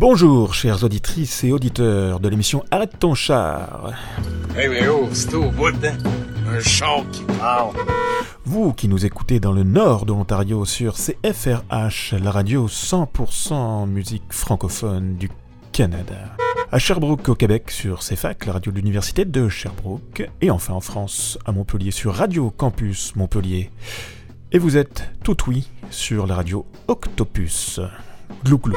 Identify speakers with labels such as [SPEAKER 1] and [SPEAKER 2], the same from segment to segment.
[SPEAKER 1] Bonjour, chères auditrices et auditeurs de l'émission Arrête ton char.
[SPEAKER 2] Hey, mais oh, c'est au bout, hein? Un char qui parle.
[SPEAKER 1] Vous qui nous écoutez dans le nord de l'Ontario sur CFRH, la radio 100% musique francophone du Canada. À Sherbrooke au Québec sur CFAC, la radio de l'Université de Sherbrooke. Et enfin en France, à Montpellier sur Radio Campus Montpellier. Et vous êtes tout oui sur la radio Octopus. Glou glou.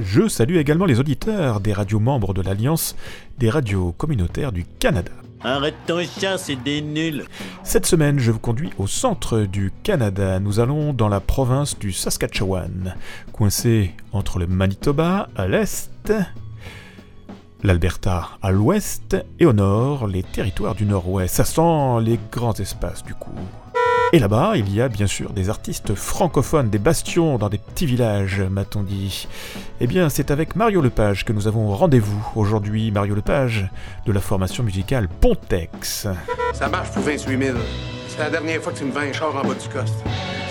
[SPEAKER 1] Je salue également les auditeurs des radios membres de l'Alliance des radios communautaires du Canada.
[SPEAKER 3] Arrête ton chat, c'est des nuls.
[SPEAKER 1] Cette semaine, je vous conduis au centre du Canada. Nous allons dans la province du Saskatchewan, coincé entre le Manitoba à l'est, l'Alberta à l'ouest et au nord les territoires du nord-ouest. Ça sent les grands espaces du coup. Et là-bas, il y a bien sûr des artistes francophones, des bastions dans des petits villages, m'a-t-on dit. Eh bien, c'est avec Mario Lepage que nous avons rendez-vous aujourd'hui. Mario Lepage, de la formation musicale Pontex.
[SPEAKER 4] Ça marche pour 28 000. C'est la dernière fois que tu me vends un char en bas du coste.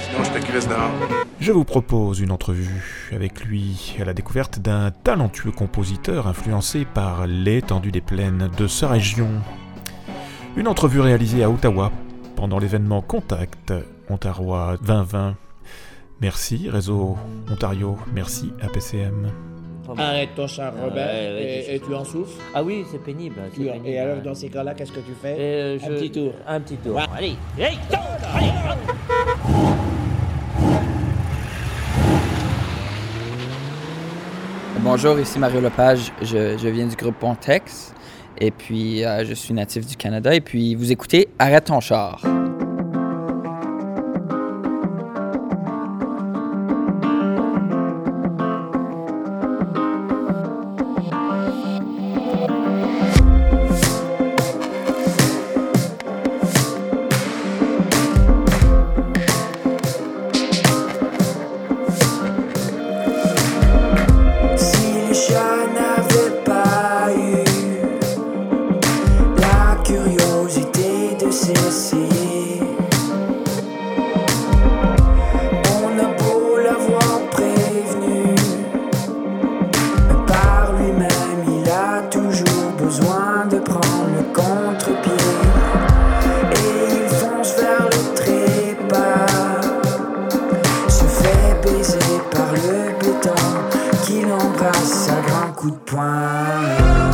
[SPEAKER 4] Sinon, je te crisse dehors.
[SPEAKER 1] Je vous propose une entrevue avec lui à la découverte d'un talentueux compositeur influencé par l'étendue des plaines de sa région. Une entrevue réalisée à Ottawa pendant l'événement Contact Ontario 2020. Merci Réseau Ontario, merci APCM.
[SPEAKER 5] Arrête ton char, Robert,
[SPEAKER 3] Ouais, ouais,
[SPEAKER 5] et, tu en souffres.
[SPEAKER 3] Ah oui, c'est pénible.
[SPEAKER 5] et alors, dans ces cas-là, qu'est-ce que tu fais
[SPEAKER 3] Euh,
[SPEAKER 5] Un petit tour.
[SPEAKER 3] Un petit tour.
[SPEAKER 5] Ouais.
[SPEAKER 3] Allez, hey, tourne, allez, hop.
[SPEAKER 6] Bonjour, ici Mario Lepage. Je, je viens du groupe Pontex. Et puis, euh, je suis natif du Canada. Et puis, vous écoutez Arrête ton char.
[SPEAKER 7] ça grand coup de
[SPEAKER 1] poing.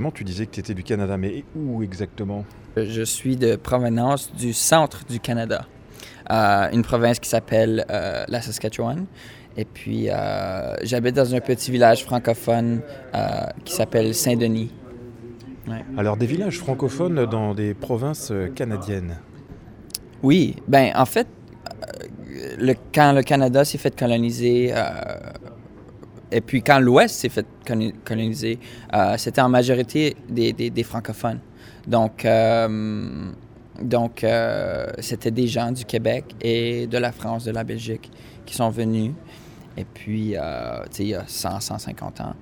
[SPEAKER 1] Euh, tu disais que tu étais du Canada, mais où exactement?
[SPEAKER 6] Je suis de provenance du centre du Canada, euh, une province qui s'appelle euh, la Saskatchewan. Et puis, euh, j'habite dans un petit village francophone euh, qui s'appelle Saint-Denis.
[SPEAKER 1] Alors, des villages francophones dans des provinces euh, canadiennes?
[SPEAKER 6] Oui, ben en fait, euh, le, quand le Canada s'est fait coloniser, euh, et puis quand l'Ouest s'est fait coloniser, euh, c'était en majorité des, francophones. Donc, euh, donc euh, c'était des gens du Québec et de la France, de la Belgique qui sont venus. Et puis, tu sais, il y a 100, 150 ans.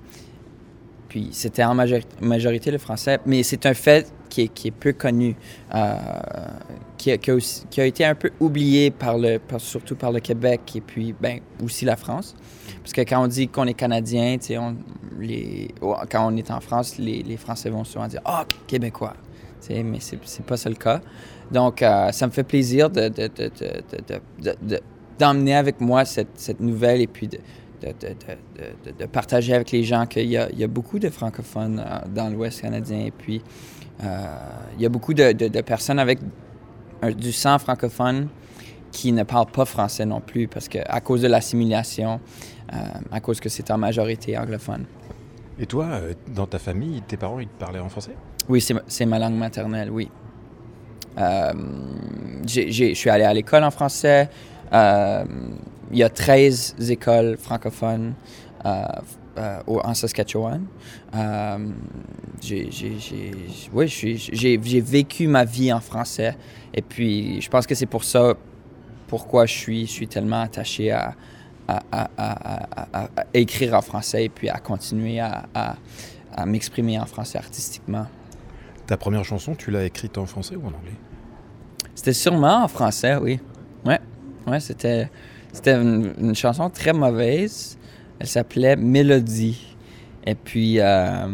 [SPEAKER 6] Puis c'était en majori- majorité le français, mais c'est un fait qui est, qui peu connu, euh, qui, a, été un peu oublié par le, surtout par le Québec et puis ben, aussi la France. Parce que quand on dit qu'on est Canadien, on, les, oh, quand on est en France, les, Français vont souvent dire « Ah, Québécois ». Mais c'est c'est pas ça le cas. Donc, euh, ça me fait plaisir de- de- d'emmener avec moi cette, cette nouvelle et puis de, de, partager avec les gens qu'il y a, il y a beaucoup de francophones euh, dans l'Ouest canadien. Et puis, euh, il y a beaucoup de, de- de personnes avec un- du sang francophone qui ne parlent pas français non plus parce que à cause de l'assimilation, euh, à cause que c'est en majorité anglophone.
[SPEAKER 1] Et toi, euh, dans ta famille, tes parents, ils te parlaient en français?
[SPEAKER 6] Oui, c'est ma- langue maternelle, oui. Euh, je suis allé à l'école en français. Il y a 13 écoles francophones euh, euh, en Saskatchewan. Euh, j'ai- oui, vécu ma vie en français. Et puis, je pense que c'est pour ça pourquoi je suis, je suis tellement attaché à, à, à- écrire en français et puis à continuer à m'exprimer en français artistiquement.
[SPEAKER 1] Ta première chanson, tu l'as écrite en français ou en anglais?
[SPEAKER 6] C'était sûrement en français, oui. Ouais, ouais c'était, c'était une, chanson très mauvaise. Elle s'appelait Mélodie. Et puis, euh,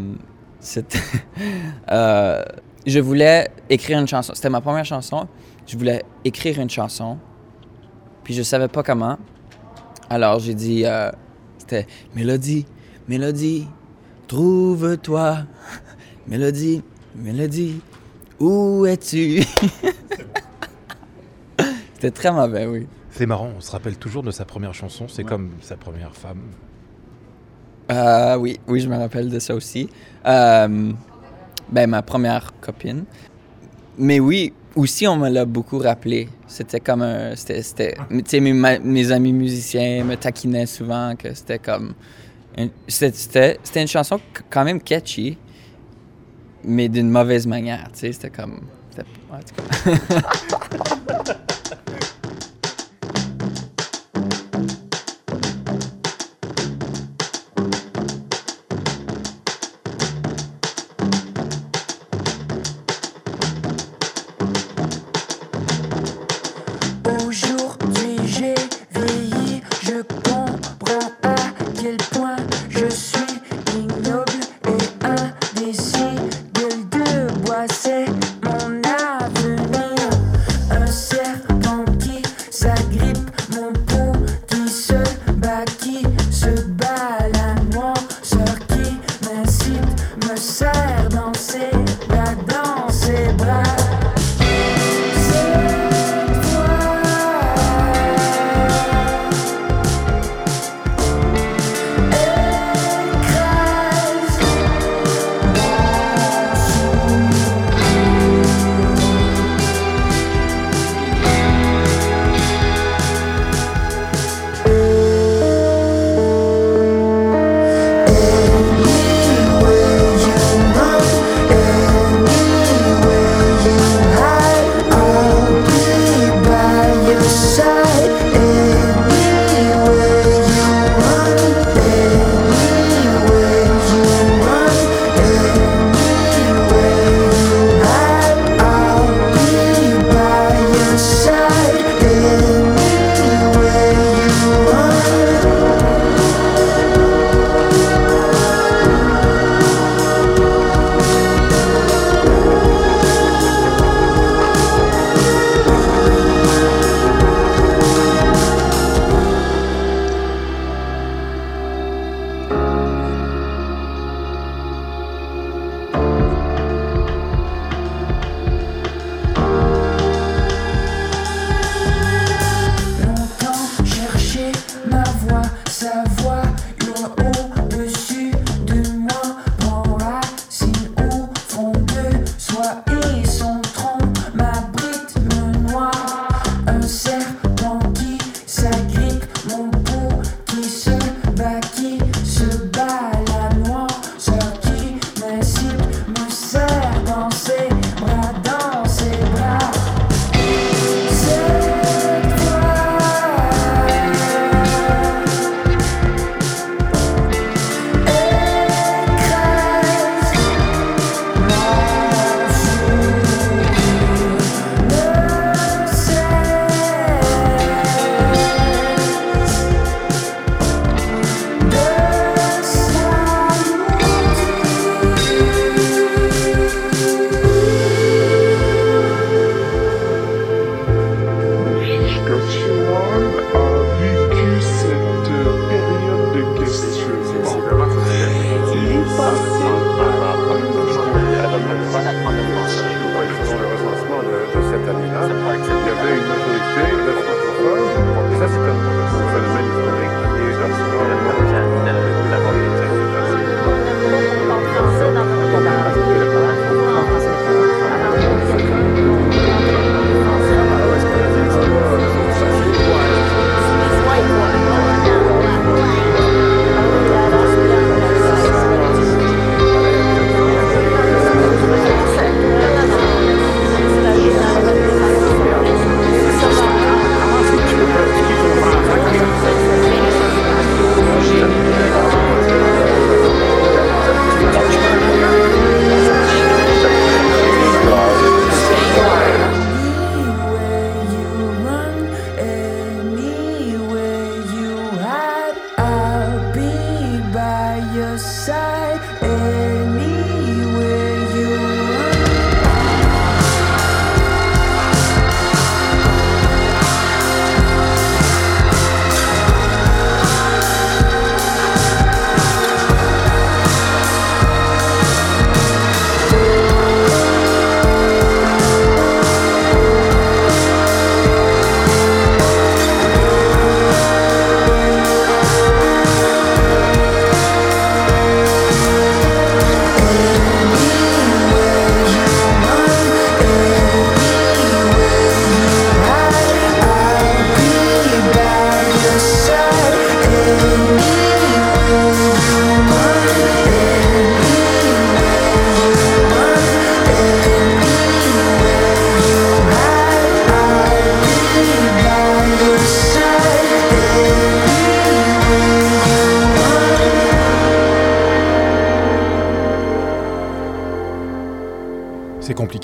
[SPEAKER 6] c'était, euh, je voulais écrire une chanson. C'était ma première chanson. Je voulais écrire une chanson. Puis je savais pas comment. Alors j'ai dit, euh, c'était Mélodie, Mélodie, trouve-toi. Mélodie, Mélodie, où es-tu? C'était très mauvais, oui.
[SPEAKER 1] C'est marrant, on se rappelle toujours de sa première chanson, c'est comme sa première femme.
[SPEAKER 6] Euh, oui, oui, je me rappelle de ça aussi. Euh, ben, ma première copine. Mais oui, aussi, on me l'a beaucoup rappelé. C'était comme un. C'était. c'était- tu sais, mes, ma- mes amis musiciens me taquinaient souvent que c'était comme. C'était une chanson quand même catchy, mais d'une mauvaise manière. Tu sais, c'était comme. c'était-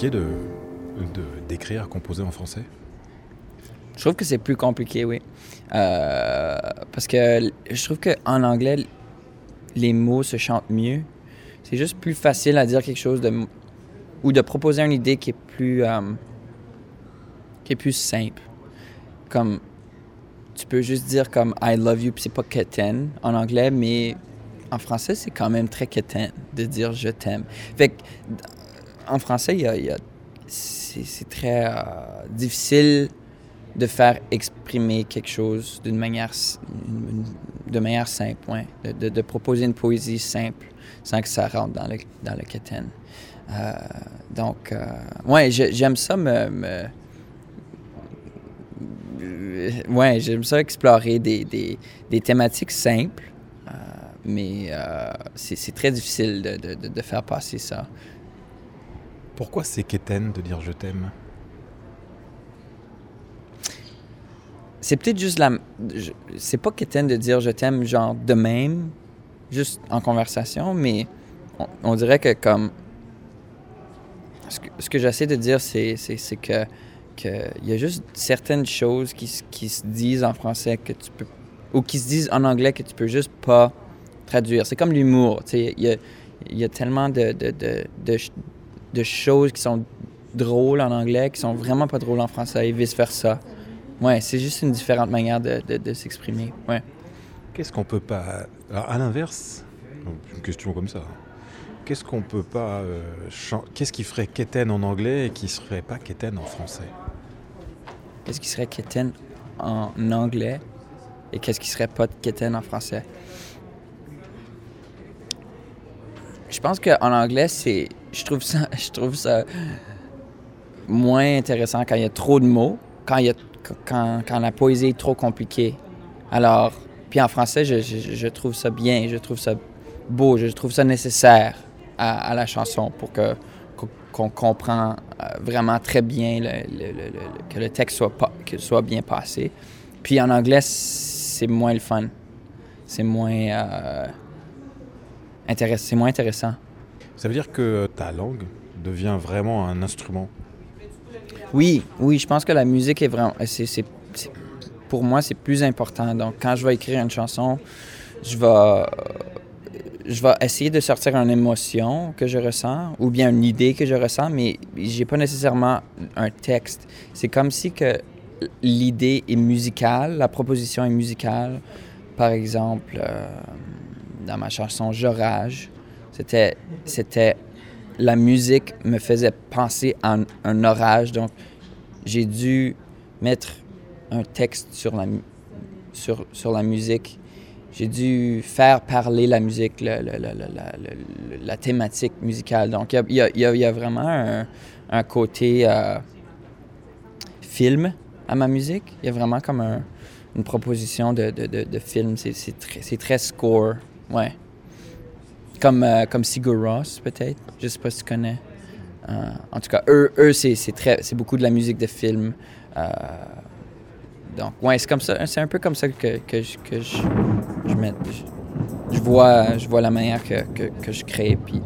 [SPEAKER 7] de
[SPEAKER 1] d'écrire, composer en français?
[SPEAKER 6] Je trouve que c'est plus compliqué, oui. Euh, parce que je trouve qu'en anglais, les mots se chantent mieux. C'est juste plus facile à dire quelque chose ou de proposer une idée qui est plus, euh, qui est plus simple. Comme tu peux juste dire comme I love you, puis c'est pas quétaine en anglais, mais en français, c'est quand même très quétaine de dire je t'aime. Fait que, en français, il y a, c'est très euh, difficile de faire exprimer quelque chose d'une manière, de manière simple, de, de- proposer une poésie simple sans que ça rentre dans le, dans le. Euh, donc, euh, ouais, j'aime ça me, euh, ouais, j'aime ça explorer des, des, des thématiques simples, mais c'est très difficile de- de faire passer ça.
[SPEAKER 1] Pourquoi c'est quétaine de dire je t'aime?
[SPEAKER 6] C'est peut-être juste la. C'est pas quétaine de dire je t'aime, genre de même, juste en conversation, mais on, dirait que comme. Ce que, j'essaie de dire, c'est que qu'il y a juste certaines choses qui, se disent en français que tu peux. ou qui se disent en anglais que tu peux juste pas traduire. C'est comme l'humour. Il y a, il y a tellement de, de, ch- de choses qui sont drôles en anglais qui sont vraiment pas drôles en français et vice-versa. Ouais, c'est juste une différente manière de, de, de s'exprimer. Ouais.
[SPEAKER 1] Qu'est-ce qu'on peut pas. Alors, à l'inverse, une question comme ça. Qu'est-ce qu'on peut pas. euh, chan- Qu'est-ce qui ferait quétaine en anglais et qui serait pas quétaine en français?
[SPEAKER 6] Qu'est-ce qui serait quétaine en anglais et qu'est-ce qui serait pas quétaine en français? Je pense qu'en anglais, c'est. Je trouve ça. Je trouve ça moins intéressant quand il y a trop de mots, quand, il y a, quand, quand la poésie est trop compliquée. Alors, puis en français, je, trouve ça bien, je trouve ça beau, je trouve ça nécessaire à, la chanson pour que qu'on- comprend euh, vraiment très bien le- que le texte soit, pas, soit bien passé. Puis en anglais, c'est moins le fun. C'est moins, euh, moins intéressant.
[SPEAKER 1] Ça veut dire que ta langue devient vraiment un instrument.
[SPEAKER 6] Oui, oui, je pense que la musique est vraiment. c'est- pour moi, c'est plus important. Donc, quand je vais écrire une chanson, je vais, je vais essayer de sortir une émotion que je ressens ou bien une idée que je ressens, mais j'ai pas nécessairement un texte. C'est comme si que l'idée est musicale, la proposition est musicale. Par exemple, euh, dans ma chanson Je rage, c'était, c'était la musique me faisait penser à un, orage, donc j'ai dû mettre un texte sur la, sur, sur la musique. J'ai dû faire parler la musique, le- le- le- la, thématique musicale. Donc, il y a- y y a- vraiment un, un côté euh, film à ma musique. Il y a vraiment comme un- une proposition de, de, de, de film. C'est, c'est très score. Ouais. Comme, euh, comme Sigur Rós, peut-être. Je sais pas si tu connais. Euh, en tout cas, eux, eux c'est, très, c'est beaucoup de la musique de film. Euh, donc, ouais, c'est comme ça. C'est un peu comme ça que, que, je, que je- je vois, je vois la manière que, que, que je crée. Puis,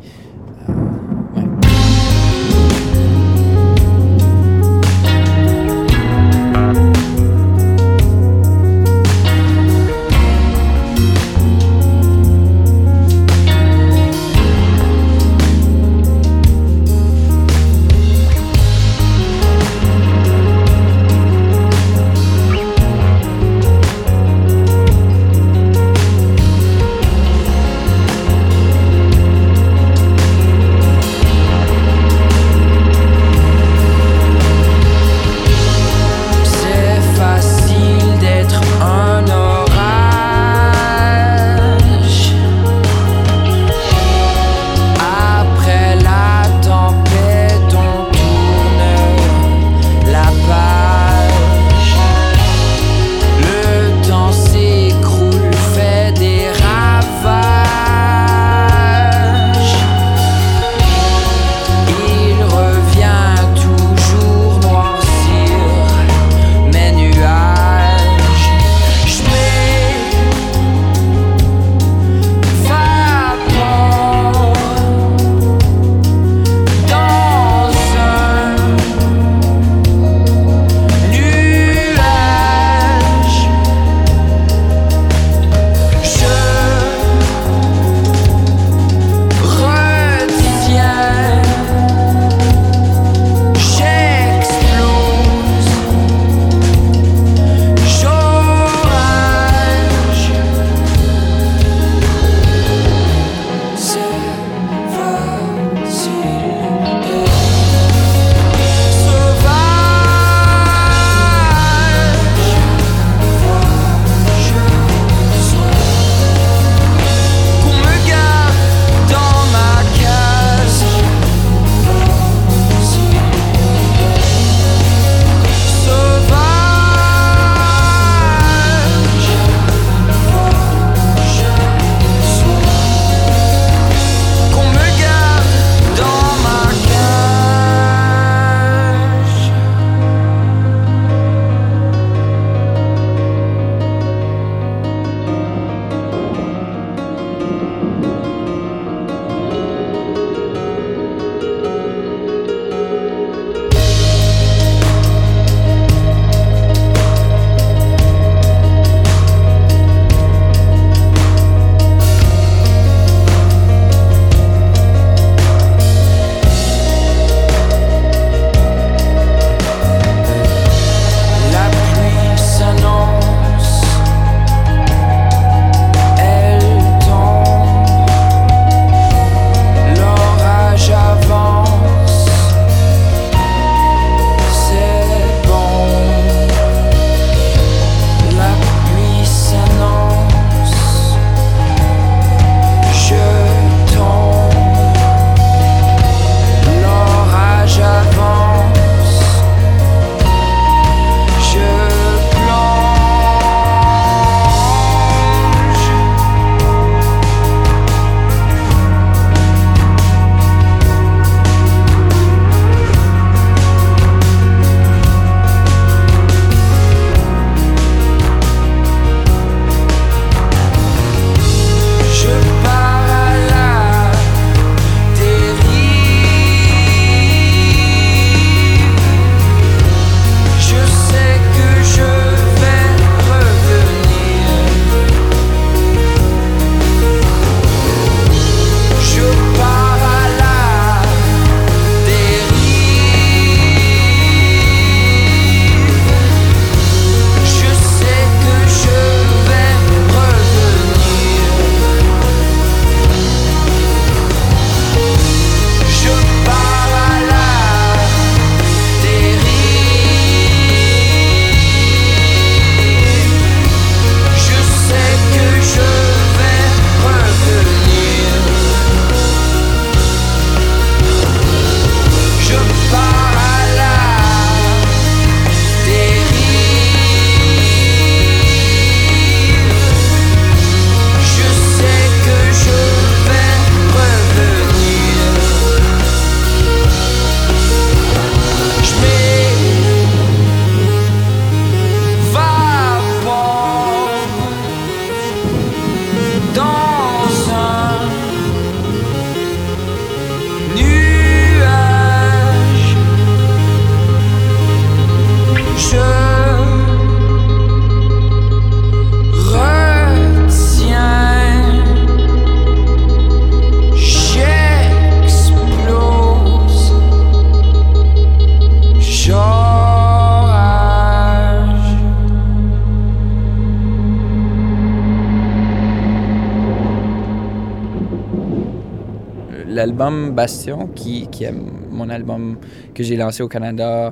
[SPEAKER 6] l'album Bastion, qui, est mon album que j'ai lancé au Canada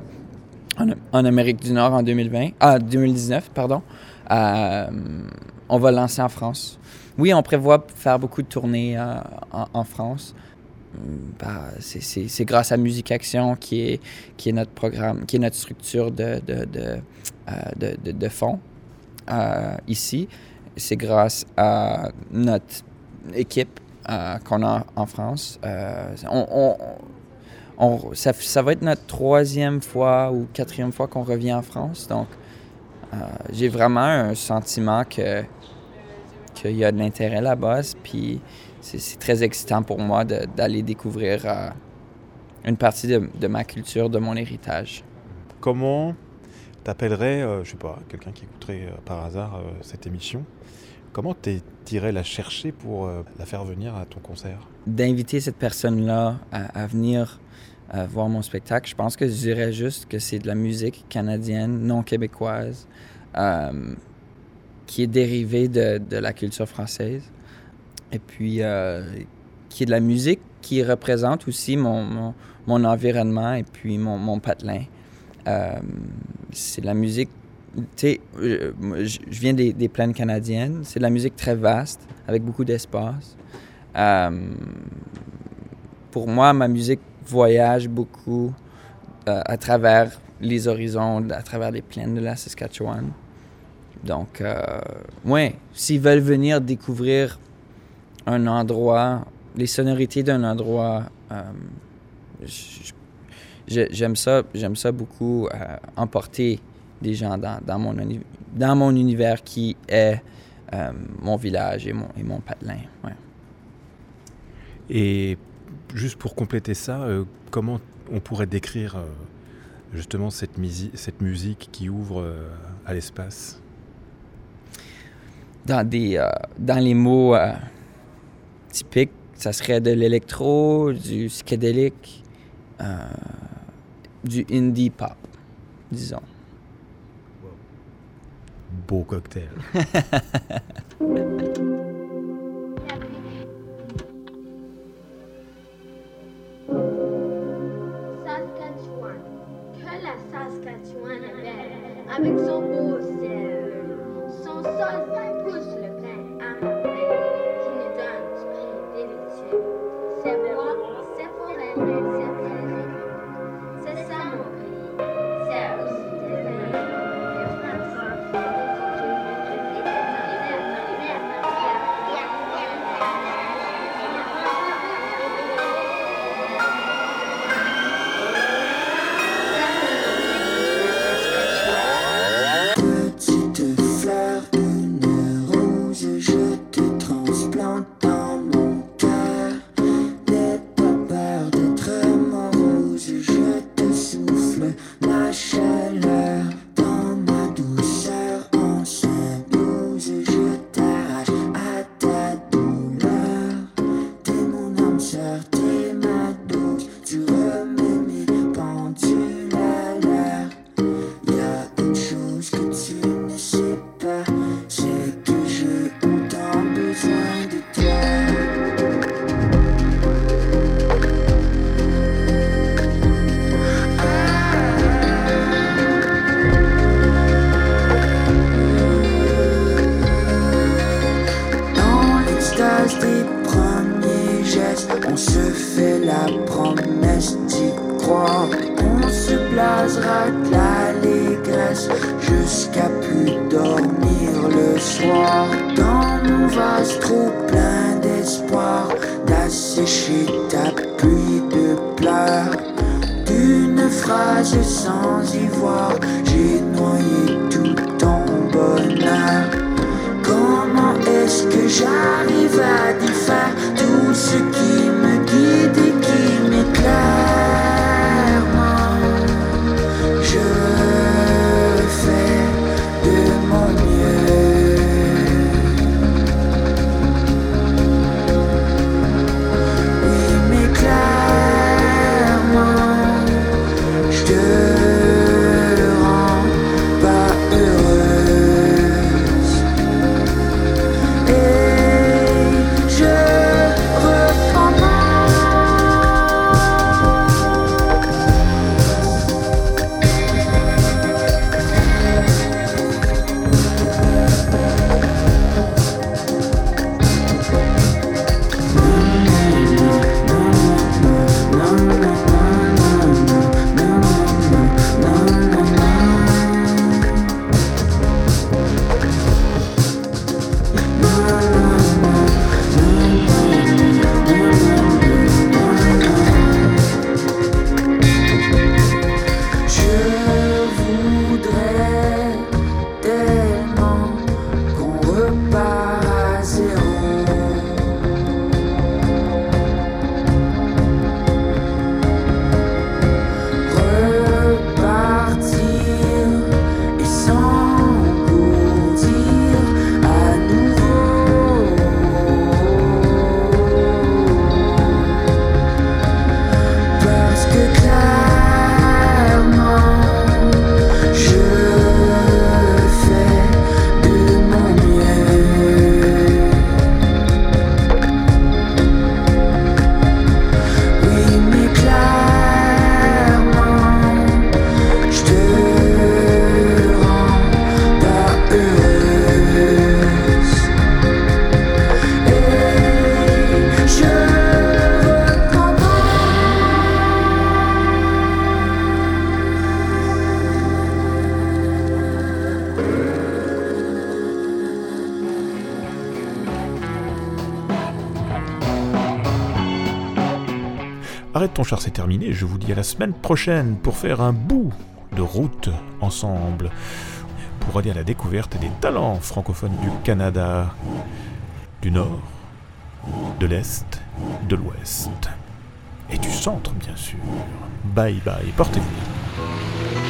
[SPEAKER 6] en, Amérique du Nord en 2020, ah, 2019, pardon. Euh, on va le lancer en France. Oui, on prévoit faire beaucoup de tournées euh, en, France. Bah, c'est- grâce à Musique Action qui est, qui est notre programme, qui est notre structure de, de, de, euh, de, fonds ici. C'est grâce à notre équipe euh, qu'on a en France. Euh, on, on- ça, ça va être notre troisième fois ou quatrième fois qu'on revient en France. Donc, euh, j'ai vraiment un sentiment que qu'il y a de l'intérêt là-bas. Puis c'est très excitant pour moi d'aller découvrir une partie de, de ma culture, de mon héritage.
[SPEAKER 1] Comment t'appellerais, je sais pas, quelqu'un qui écouterait par hasard cette émission, comment t'irais la chercher pour euh, la faire venir à ton concert?
[SPEAKER 6] D'inviter cette personne-là à, venir euh, voir mon spectacle, je pense que je dirais juste que c'est de la musique canadienne, non québécoise, euh, qui est dérivée de, la culture française. Et puis, qui est de la musique qui représente aussi mon, environnement et puis mon, patelin. C'est de la musique, tu sais, euh, je viens des, des plaines canadiennes, c'est de la musique très vaste, avec beaucoup d'espace. Euh, pour moi, ma musique voyage beaucoup euh, à travers les horizons, à travers les plaines de la Saskatchewan. Donc, euh, ouais, s'ils veulent venir découvrir un endroit, les sonorités d'un endroit, j'aime ça, j'aime ça beaucoup, emporter des gens dans, dans mon, dans mon univers qui est euh, mon village et mon, et mon patelin. Ouais.
[SPEAKER 1] Et juste pour compléter ça, euh, comment on pourrait décrire euh, justement cette, cette musique qui ouvre à l'espace?
[SPEAKER 6] Dans, des, dans les mots typiques, ça serait de l'électro, du psychédélique, du indie pop, disons.
[SPEAKER 1] Beau cocktail.
[SPEAKER 8] Saskatchewan. Que la Saskatchewan est belle. Avec son beau
[SPEAKER 7] j'arrive à défaire
[SPEAKER 1] C'est terminé. Je vous dis à la semaine prochaine pour faire un bout de route ensemble pour aller à la découverte des talents francophones du Canada, du Nord, de l'Est, de l'Ouest et du Centre, bien sûr. Bye bye, portez-vous. bien.